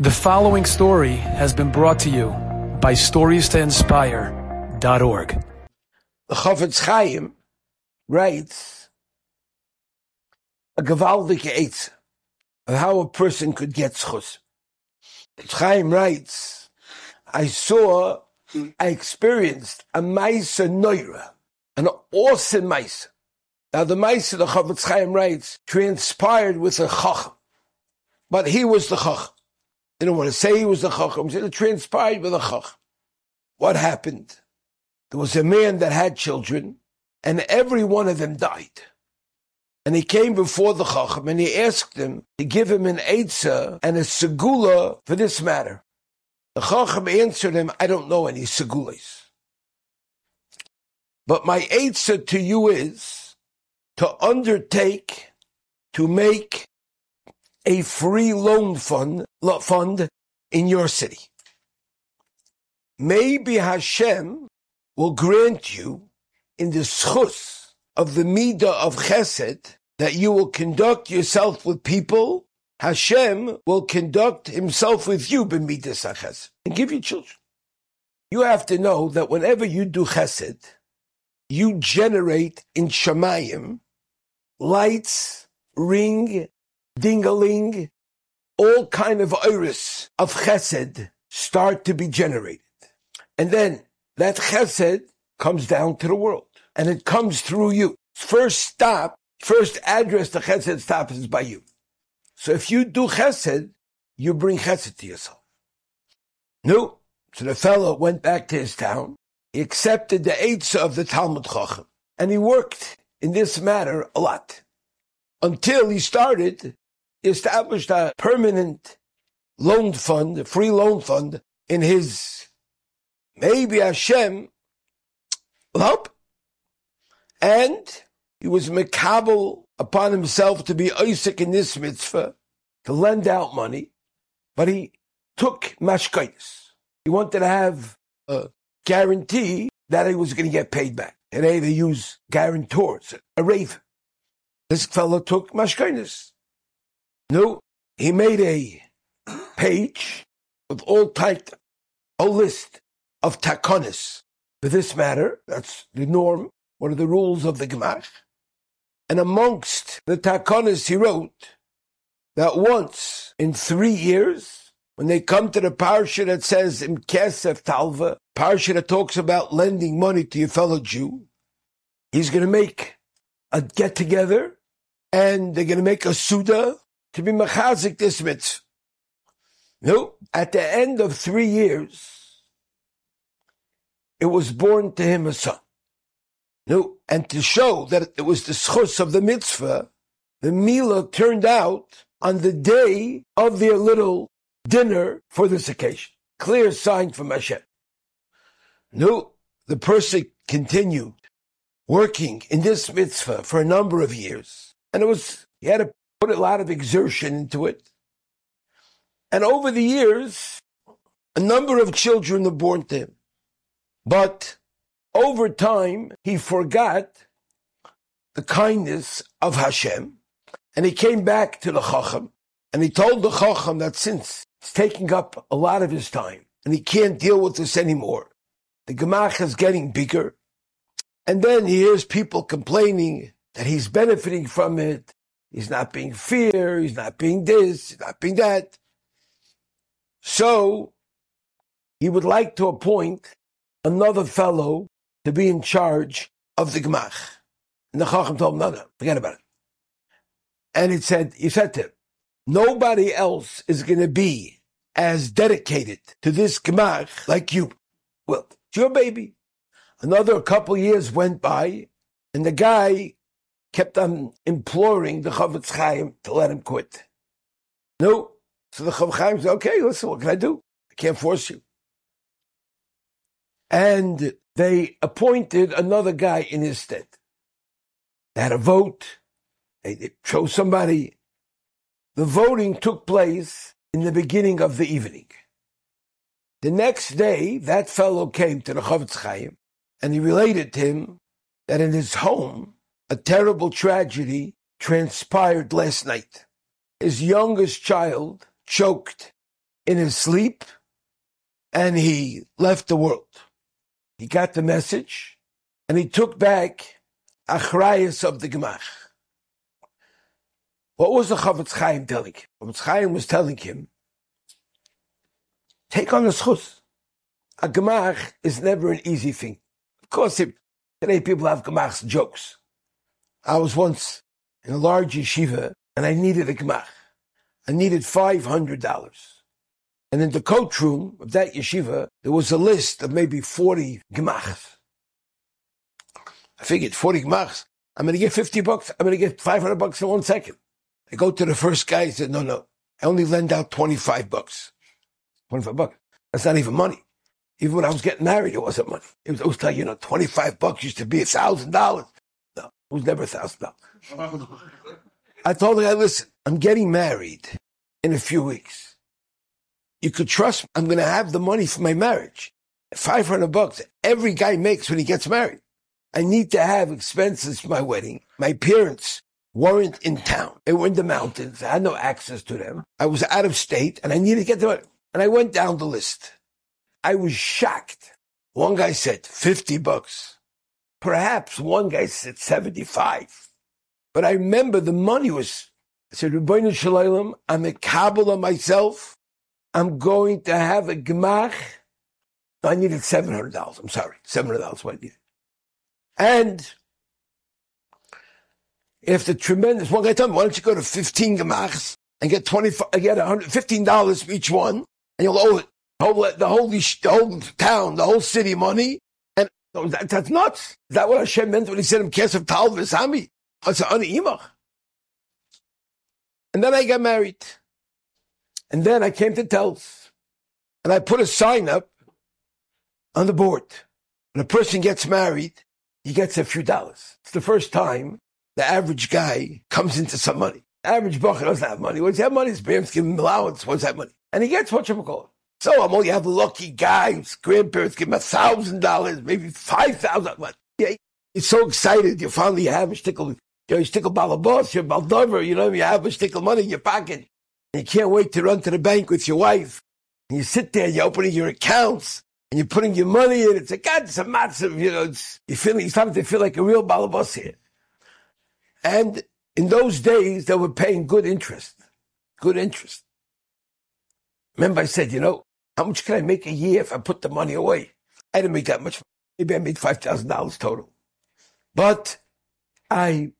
The following story has been brought to you by StoriesToInspire.org. The Chofetz Chaim writes a gewaldige eitz of how a person could get schus. Chaim writes, I saw, I experienced a Maisa Neura, an awesome Maisa. Now the Maisa, the Chofetz Chaim writes, transpired with a Chacham, but he was the Chacham. They don't want to say he was the Chacham. It transpired with the Chacham. What happened? There was a man that had children, and every one of them died. And he came before the Chacham and he asked him to give him an Eitzah and a Segula for this matter. The Chacham answered him, I don't know any Segulas. But my Eitzah to you is to undertake to make a free loan fund, fund in your city. Maybe Hashem will grant you in the schus of the midah of chesed that you will conduct yourself with people. Hashem will conduct himself with you b'midas and give you children. You have to know that whenever you do chesed, you generate in Shemayim lights, ring, dingaling, all kind of iris of chesed start to be generated. And then that chesed comes down to the world and it comes through you. First stop, first address the chesed stops is by you. So if you do chesed, you bring chesed to yourself. No. So the fellow went back to his town. He accepted the eitzah of the Talmud Chacham and he worked in this matter a lot until he started established a permanent loan fund, a free loan fund in his, maybe Hashem help. And he was makabel upon himself to be Isaac in this mitzvah, to lend out money, but he took mashkaitis. He wanted to have a guarantee that he was going to get paid back. Today they use guarantors, a raven. This fellow took mashkaitis. No, he made a page with all type, a list of takonis for this matter. That's the norm. What are the rules of the Gemach? And amongst the takonis, he wrote that once in three years, when they come to the parsha that says in Kesef Talva, parsha that talks about lending money to your fellow Jew, he's going to make a get together and they're going to make a suda to be machazik this mitzvah. No, at the end of three years, it was born to him a son. No, and to show that it was the schus of the mitzvah, the mila turned out on the day of their little dinner for this occasion. Clear sign from Hashem. No, the person continued working in this mitzvah for a number of years, and it was he had to put a lot of exertion into it. And over the years, a number of children were born to him. But over time, he forgot the kindness of Hashem, and he came back to the Chacham, and he told the Chacham that since it's taking up a lot of his time, and he can't deal with this anymore, the Gemach is getting bigger, and then he hears people complaining that he's benefiting from it, He's not being fear. He's not being this. He's not being that. So he would like to appoint another fellow to be in charge of the Gemach. And the Chacham told him, no, no, forget about it. And it said, he said to him, nobody else is going to be as dedicated to this Gemach like you. Well, it's your baby. Another couple years went by, and the guy kept on imploring the Chofetz Chaim to let him quit. No. So the Chofetz Chaim said, okay, listen, what can I do? I can't force you. And they appointed another guy in his stead. They had a vote. They chose somebody. The voting took place in the beginning of the evening. The next day, that fellow came to the Chofetz Chaim and he related to him that in his home, a terrible tragedy transpired last night. His youngest child choked in his sleep and he left the world. He got the message and he took back achrayas of the Gemach. What was the Chofetz Chaim telling him? Chofetz Chaim was telling him, take on the schus. A Gemach is never an easy thing. Of course, today people have Gemach's jokes. I was once in a large yeshiva and I needed a Gemach. I needed $500. And in the coach room of that yeshiva, there was a list of maybe 40 gemachs. I figured 40 gemachs. I'm going to get 50 bucks. I'm going to get 500 bucks in one second. I go to the first guy. He said, no, no, I only lend out 25 bucks. 25 bucks. That's not even money. Even when I was getting married, it wasn't money. It was, it was like, you know, 25 bucks used to be a thousand dollars. Was never a thousand dollars. I told the guy, listen, I'm getting married in a few weeks. You could trust me. I'm going to have the money for my marriage. 500 bucks every guy makes when he gets married. I need to have expenses for my wedding. My parents weren't in town. They were in the mountains. I had no access to them. I was out of state and I needed to get the money. And I went down the list. I was shocked. One guy said 50 bucks. Perhaps one guy said 75. But I remember the money was, I said, Rabbeinu Shalom, I'm a Kabbalah myself. I'm going to have a gemach. I needed seven hundred dollars. I'm sorry, seven hundred dollars. What I needed, and the tremendous one guy told me, why don't you go to fifteen gemachs and get twenty, get hundred fifteen dollars for each one, and you'll owe it the whole the whole, the whole town, the whole city money. And that, that's nuts. Is that what Hashem meant when He said, "I'm kesef tal v'sami"? It's an imach. And then I got married. And then I came to Telz and I put a sign up on the board. When a person gets married, he gets a few dollars. It's the first time the average guy comes into some money. The average bucher doesn't have money. Once he have money, his parents give him allowance. Once that money. And he gets what you call So I'm only have a lucky guy whose grandparents give him a thousand dollars, maybe five thousand. Yeah, he's so excited. You finally have a stickle. You know, you stickle balabos, you're baldover, you know, you have a stickle money in your pocket. You can't wait to run to the bank with your wife. And you sit there, you're opening your accounts, and you're putting your money in. It's a God, it's a massive, you know, it's, you feel, you're starting to feel like a real balabas here. And in those days, they were paying good interest. Good interest. Remember I said, you know, how much can I make a year if I put the money away? I didn't make that much. Maybe I made $5,000 total. But I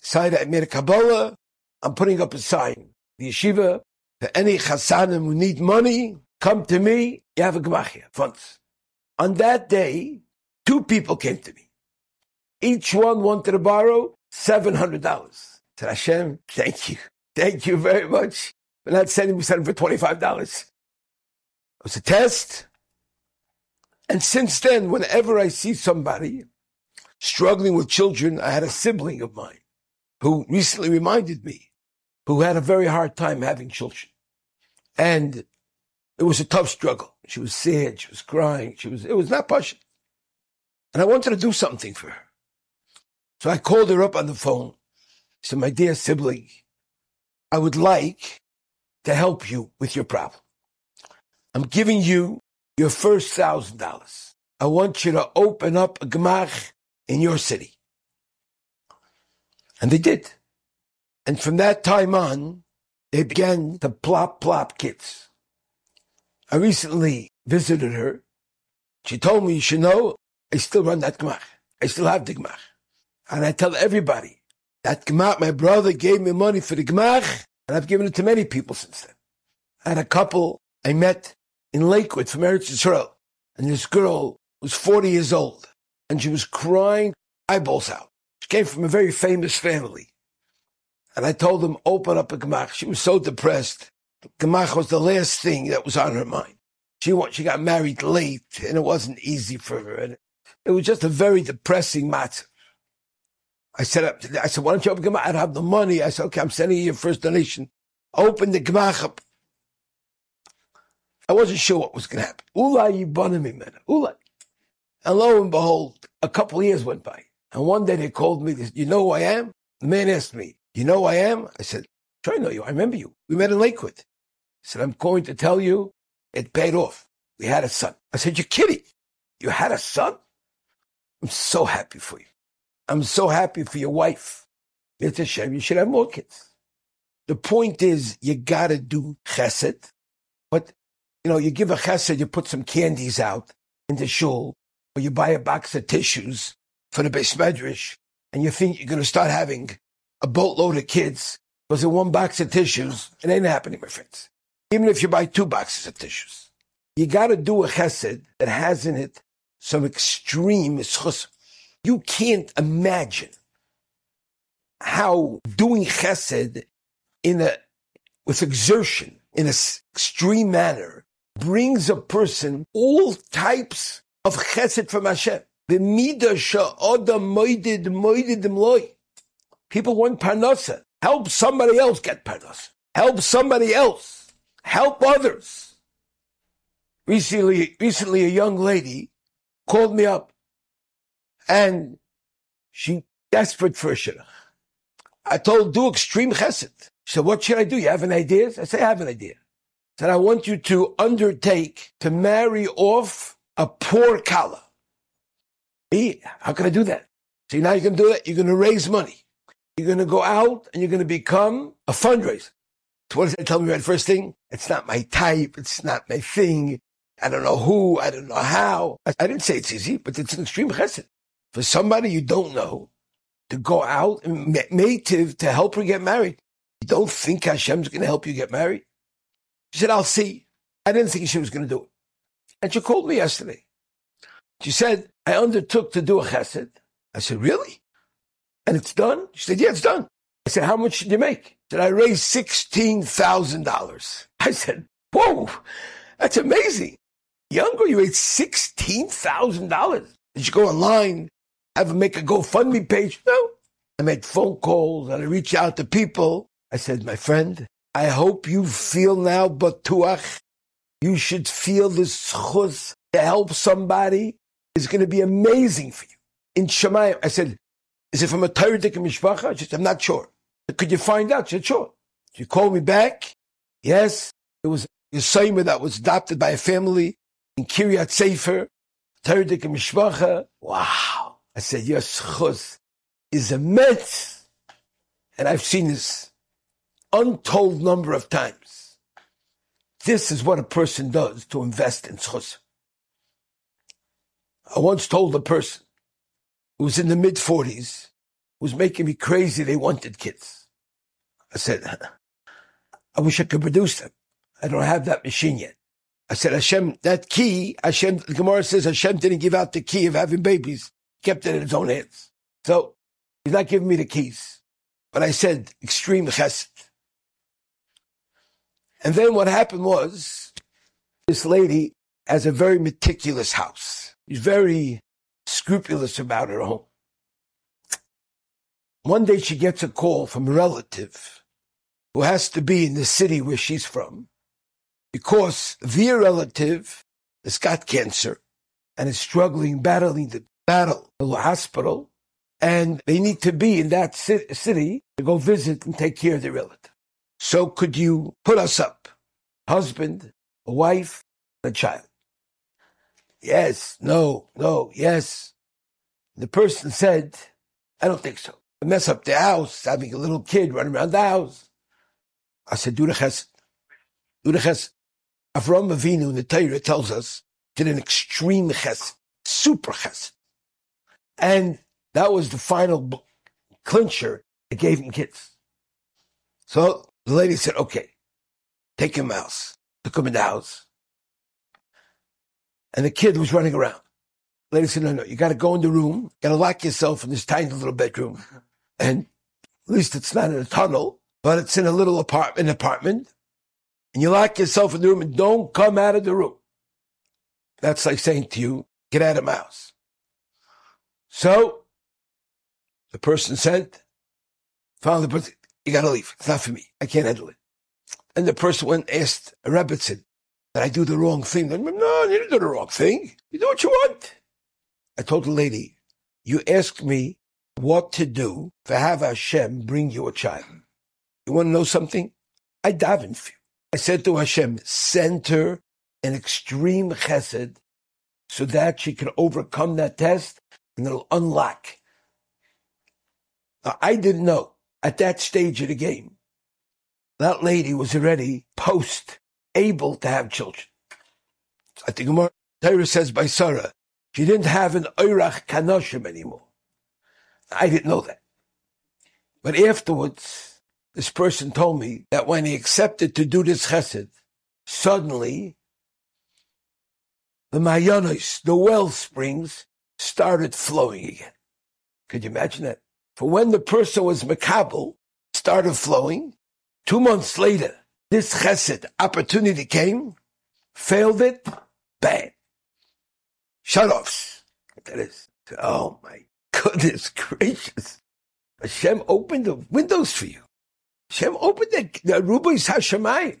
decided I made a Kabbalah. I'm putting up a sign the yeshiva, for any chasanim who need money, come to me, you have a gemach funds. On that day, two people came to me. Each one wanted to borrow $700. said, Hashem, thank you. Thank you very much for not sending me something for $25. It was a test. And since then, whenever I see somebody struggling with children, I had a sibling of mine who recently reminded me who had a very hard time having children. And it was a tough struggle. She was sad. She was crying. She was, it was not pushing. And I wanted to do something for her. So I called her up on the phone. I said, my dear sibling, I would like to help you with your problem. I'm giving you your first thousand dollars. I want you to open up a gemach in your city. And they did. And from that time on, they began to plop, plop kids. I recently visited her. She told me, you should know, I still run that gemach. I still have the gemach. And I tell everybody, that gemach, my brother gave me money for the gemach, and I've given it to many people since then. Had a couple I met in Lakewood from Eretz Israel, and this girl was 40 years old, and she was crying eyeballs out. She came from a very famous family. And I told them, open up a gemach. She was so depressed. Gemach was the last thing that was on her mind. She she got married late, and it wasn't easy for her. And it was just a very depressing matter. I said, I said, why don't you open gemach? I don't have the money. I said, okay, I'm sending you your first donation. Open the gemach up. I wasn't sure what was going to happen. Ulai man. Ulai. And lo and behold, a couple years went by. And one day they called me. you know who I am? The man asked me, you know who I am? I said, sure I know you. I remember you. We met in Lakewood. He said, I'm going to tell you, it paid off. We had a son. I said, you're kidding. You had a son? I'm so happy for you. I'm so happy for your wife. It's a shame. You should have more kids. The point is, you gotta do chesed. But, you know, you give a chesed, you put some candies out in the shul, or you buy a box of tissues for the beis medrash, and you think you're gonna start having a boatload of kids because of one box of tissues. It ain't happening, my friends. Even if you buy two boxes of tissues. You gotta do a chesed that has in it some extreme chus. You can't imagine how doing chesed in a, with exertion, in an extreme manner, brings a person all types of chesed from Hashem. People want parnasa. Help somebody else get parnasa. Help somebody else. Help others. Recently, recently a young lady called me up and she desperate for a. I told do extreme chesed. She said, what should I do? You have an idea? I said, I have an idea. Said, I want you to undertake to marry off a poor kala. Me? How can I do that? See, now you can do that. You're going to raise money. You're going to go out and you're going to become a fundraiser. So what does that tell me right first thing? It's not my type. It's not my thing. I don't know who. I don't know how. I didn't say it's easy, but it's an extreme chesed. For somebody you don't know to go out and native to help her get married. You don't think Hashem's going to help you get married? She said, I'll see. I didn't think she was going to do it. And she called me yesterday. She said, I undertook to do a chesed. I said, really? And it's done? She said, yeah, it's done. I said, how much did you make? She said, I raised $16,000. I said, whoa, that's amazing. Younger, you raised $16,000. Did you go online, have make a GoFundMe page? No. I made phone calls and I reached out to people. I said, my friend, I hope you feel now batuach. You should feel this chuz to help somebody is going to be amazing for you. In Shemayim, I said, is it from a Torah mishpacha? She said, I'm not sure. Could you find out? She said, sure. She called me back. Yes, it was a that was adopted by a family in Kiryat Sefer, Torah mishpacha. Wow. I said, your schus is immense. And I've seen this untold number of times. This is what a person does to invest in schus. I once told a person who was in the mid 40s, who was making me crazy. They wanted kids. I said, I wish I could produce them. I don't have that machine yet. I said, Hashem, that key, Hashem, the Gemara says Hashem didn't give out the key of having babies. Kept it in his own hands. So he's not giving me the keys. But I said, extreme chesed. And then what happened was, this lady has a very meticulous house. She's very scrupulous about her home. One day she gets a call from a relative who has to be in the city where she's from because their relative has got cancer and is struggling, battling the battle, the hospital, and they need to be in that city to go visit and take care of their relative. So could you put us up? Husband, a wife, a child. Yes, no, no, yes. The person said, I don't think so. I mess up the house, having a little kid running around the house. I said, do the chesed. Do the chesed. Avram Avinu in the Torah tells us did an extreme chesed, super chesed. And that was the final clincher that gave him kids. So the lady said, okay, take him mouse. Took him in the house and the kid was running around. The lady said, no, no, you got to go in the room, You got to lock yourself in this tiny little bedroom. And at least it's not in a tunnel, but it's in a little apartment, apartment. And you lock yourself in the room and don't come out of the room. That's like saying to you, get out of my house. So the person said, found the person, you got to leave. It's not for me. I can't handle it. And the person went and asked Rebbitzin, that I do the wrong thing. No, you didn't do the wrong thing. You do what you want. I told the lady, you asked me what to do to have Hashem bring you a child. You want to know something? I davened for you. I said to Hashem, send her an extreme chesed so that she can overcome that test and it'll unlock. Now, I didn't know at that stage of the game, that lady was already post able to have children. I think Torah says by Sarah, she didn't have an Oirach Kanoshim anymore. I didn't know that. But afterwards, this person told me that when he accepted to do this chesed, suddenly the Mayanos, the well springs, started flowing again. Could you imagine that? For when the person was makabel, started flowing, two months later, this chesed opportunity came, failed it, bam. Shut-offs. That is, oh my goodness gracious. Hashem opened the windows for you. Hashem opened the, the Rubay's Hashemayim.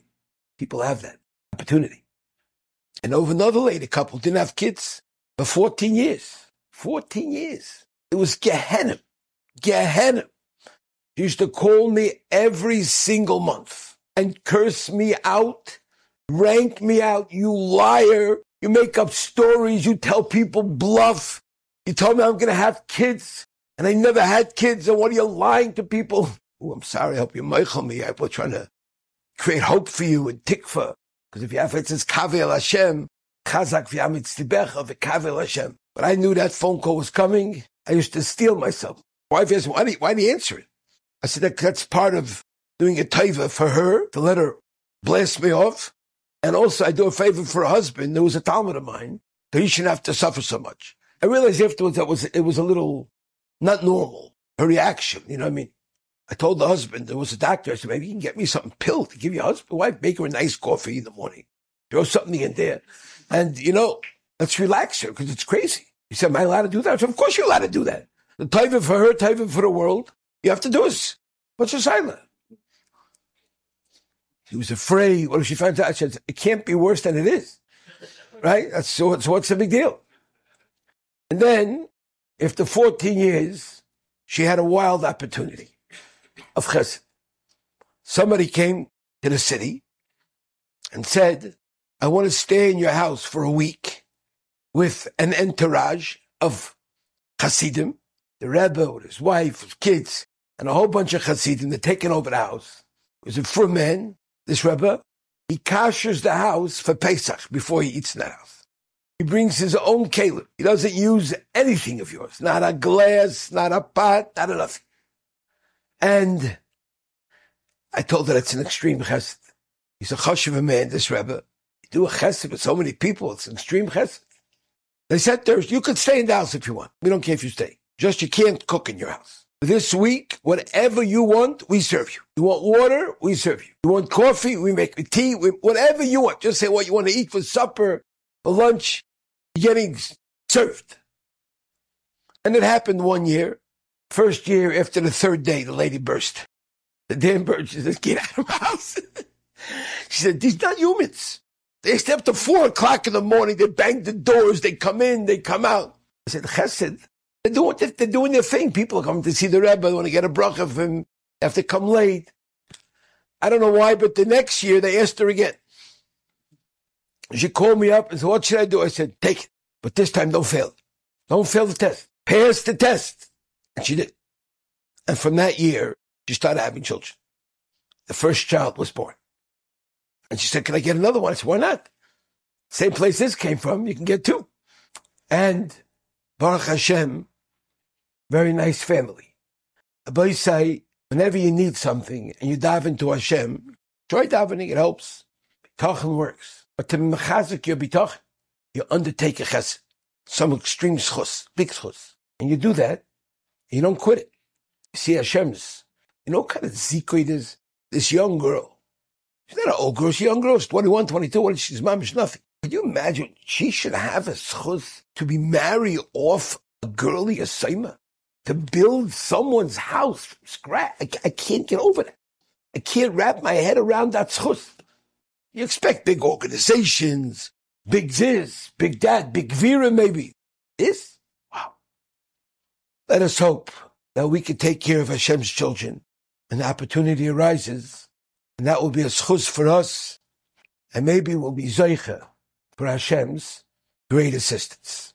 People have that opportunity. And over another lady couple didn't have kids for 14 years. 14 years. It was Gehenna. Gehenna. She used to call me every single month and curse me out, rank me out, you liar. You make up stories. You tell people bluff. You told me I'm going to have kids and I never had kids. And what are you lying to people? Oh, I'm sorry. I hope you mochel me. I was trying to create hope for you and tikva. Because if you have it says Kavel Hashem, Chazak v'yamitz tibecha v'kavel Hashem. But I knew that phone call was coming. I used to steal myself. Wife asked, why do why do you answer it? I said, that, that's part of doing a taiva for her to let her blast me off. And also I do a favor for a husband who was a Talmud of mine, so he shouldn't have to suffer so much. I realized afterwards that was, it was a little not normal, her reaction. You know what I mean? I told the husband, there was a doctor, I said, maybe you can get me something pill to give your husband, wife, make her a nice coffee in the morning. Throw something in there. And, you know, let's relax her because it's crazy. He said, am I allowed to do that? I said, of course you're allowed to do that. The taiva for her, taiva for the world. You have to do this. What's your silent? He was afraid. What if she finds out? Said, it can't be worse than it is. Right? That's so, so what's the big deal? And then, after 14 years, she had a wild opportunity of chesed. Somebody came to the city and said, I want to stay in your house for a week with an entourage of Hasidim, the Rebbe with his wife, his kids, and a whole bunch of Hasidim. They're taking over the house. It was a for men, this Rebbe. He kashers the house for Pesach before he eats in that house. He brings his own kalim. He doesn't use anything of yours. Not a glass, not a pot, not a nothing. And I told her it's an extreme chesed. He's a chashiv man, this Rebbe. You do a chesed with so many people, it's an extreme chesed. They said to her, you could stay in the house if you want. We don't care if you stay. Just you can't cook in your house. This week, whatever you want, we serve you. You want water, we serve you. You want coffee, we make tea, we, whatever you want. Just say what you want to eat for supper, for lunch getting served. And it happened one year. First year after the third day, the lady burst. The damn bird, she said, get out of my house. she said, these not humans. They stay up to four o'clock in the morning. They bang the doors. They come in. They come out. I said, chesed. They're doing, they're doing their thing. People are coming to see the Rebbe. They want to get a bracha of him. They have to come late. I don't know why, but the next year they asked her again. She called me up and said, what should I do? I said, take it. But this time don't fail. Don't fail the test. Pass the test. And she did. And from that year, she started having children. The first child was born. And she said, can I get another one? I said, why not? Same place this came from, you can get two. And Baruch Hashem, very nice family. Abai say, whenever you need something and you dive into Hashem, try davening, it helps. Bitachon works. But to mechazik your bitach, you undertake a chesed, some extreme schus, big schus. And you do that, you don't quit it. You see Hashem's, you know what kind of zikr it is? This young girl, she's not an old girl, she's a young girl, she's 21, 22, what, she's mamish nothing. Could you imagine she should have a schus to be married off a girly assignment? To build someone's house from scratch? I, I can't get over that. I can't wrap my head around that schus. You expect big organizations, big this, big that, big Vera maybe. This? Wow. Let us hope that we can take care of Hashem's children the opportunity arises. And that will be a schuz for us and maybe we'll be Zoicha for Hashem's great assistance.